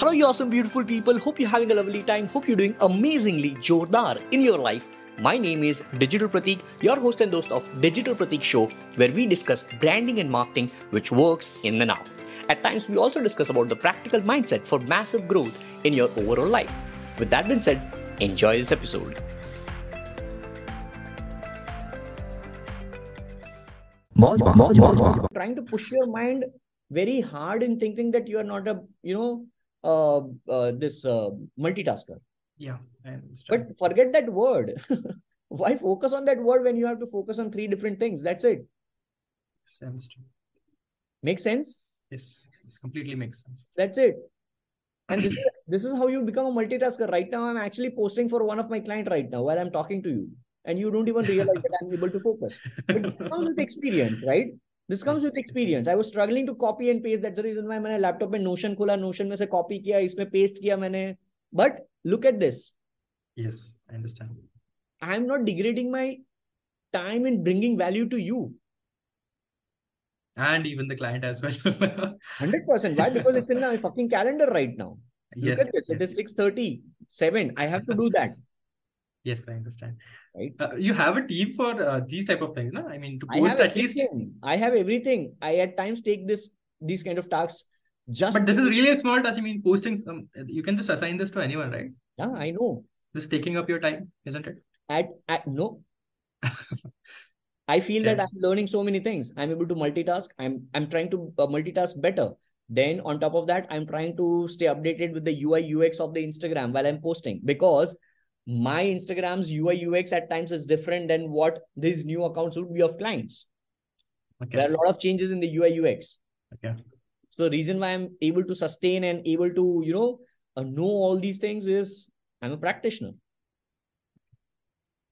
Hello, you awesome, beautiful people. Hope you're having a lovely time. Hope you're doing amazingly jordar in your life. My name is Digital Pratik, your host and host of Digital Pratik Show, where we discuss branding and marketing which works in the now. At times, we also discuss about the practical mindset for massive growth in your overall life. With that being said, enjoy this episode. Trying to push your mind very hard in thinking that you are not a, you know, uh, uh, this uh, multitasker. Yeah, but forget that word. Why focus on that word when you have to focus on three different things? That's it. Sense. Make sense? Yes, it completely makes sense. That's it. And this is, this is how you become a multitasker. Right now, I'm actually posting for one of my client right now while I'm talking to you, and you don't even realize that I'm able to focus. But this comes with experience, right? This comes with experience. I was struggling to copy and paste. That's the reason why मैंने laptop में Notion खोला, Notion में से copy किया, इसमें paste किया मैंने. But look at this. Yes, I understand. I am not degrading my time in bringing value to you. And even the client as well. 100%. Why? Because it's in my fucking calendar right now. Yes. Look at this. Yes. It is 6.30, 7. I have to do that. Yes, I understand. Right. Uh, you have a team for uh, these type of things, no? I mean, to post at least. I have everything. I at times take this these kind of tasks just. But this is really a small task. I mean, posting. Um, you can just assign this to anyone, right? Yeah, I know. This taking up your time, isn't it? At at no. I feel Yeah. that I'm learning so many things. I'm able to multitask. I'm I'm trying to uh, multitask better. Then on top of that, I'm trying to stay updated with the UI UX of the Instagram while I'm posting because my Instagram's UI UX at times is different than what these new accounts would be of clients. Okay. There are a lot of changes in the UI UX. Okay. So the reason why I'm able to sustain and able to, you know, uh, know all these things is I'm a practitioner.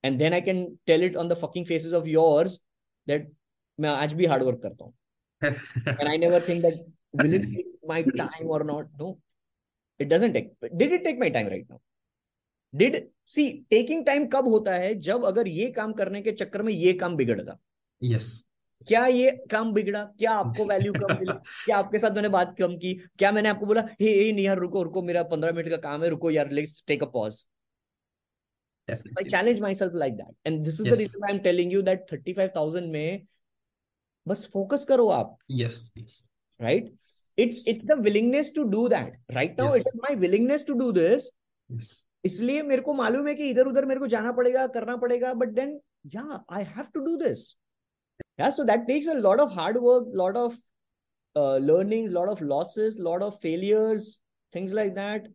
And then I can tell it on the fucking faces of yours that मैं आज भी hard work करता हूँ. And I never think that will it take my time or not? No, it doesn't take. Did it take my time right now? did see taking time कब होता है जब अगर ये काम करने के चक्कर में ये काम बिगड़ गया yes. क्या ये काम बिगड़ा? क्या आपको वैल्यू कम मिला? क्या आपके साथ मैंने बात कम की? क्या मैंने आपको बोला हे hey, hey, यार रुको रुको मेरा पंद्रह मिनट का काम है रुको यार take a pause I challenge myself like that and this is the reason I am telling you that thirty five thousand में बस फोकस करो आप। Yes right it's it's the willingness to do that right now it's my willingness to do this इसलिए मेरे को मालूम है कि इधर उधर मेरे को जाना पड़ेगा करना पड़ेगा but then yeah I have to do this so that takes a lot of hard work lot of learning lot of losses lot of failures things like that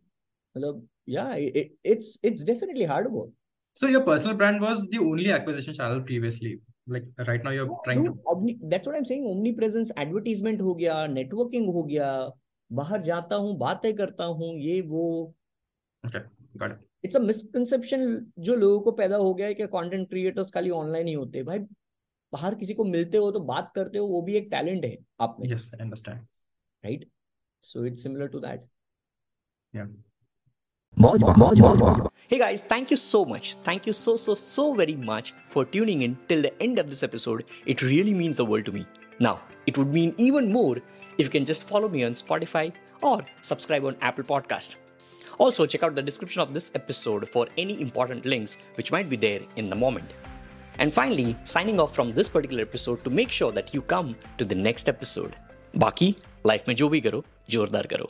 मतलब yeah it's it's definitely hard work so your personal brand was the only acquisition channel previously like right now you're no, trying no, to omni, that's what i'm saying omnipresence advertisement ho gaya networking ho gaya bahar jata hu baatein karta hu ye wo it. It's a misconception जो लोगों को पैदा हो गया है कि content creators खाली online ही होते हैं भाई बाहर किसी को मिलते हो तो बात करते हो वो भी एक टैलेंट है आप में I understand. Right so it's similar to that Yeah. Hey guys, thank you so much. Thank you so, so, so very much for tuning in till the end of this episode. It really means the world to me. Now, it would mean even more if you can just follow me on Spotify or subscribe on Apple Podcast. Also, check out the description of this episode for any important links which might be there in the moment. And finally, signing off from this particular episode to make sure that you come to the next episode. Baki, life mein jo bhi karo, jordar karo.